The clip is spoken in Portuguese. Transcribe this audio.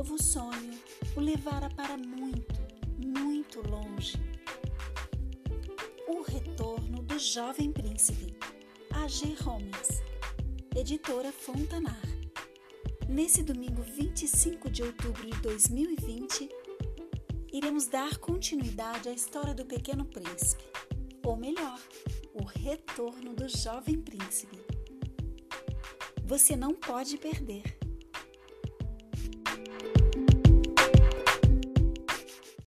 novo sonho o levara para muito, muito longe. O Retorno do Jovem Príncipe, A.G. Holmes, editora Fontanar. Nesse domingo 25 de outubro de 2020, iremos dar continuidade à história do Pequeno Príncipe, ou melhor, o retorno do Jovem Príncipe. Você não pode perder.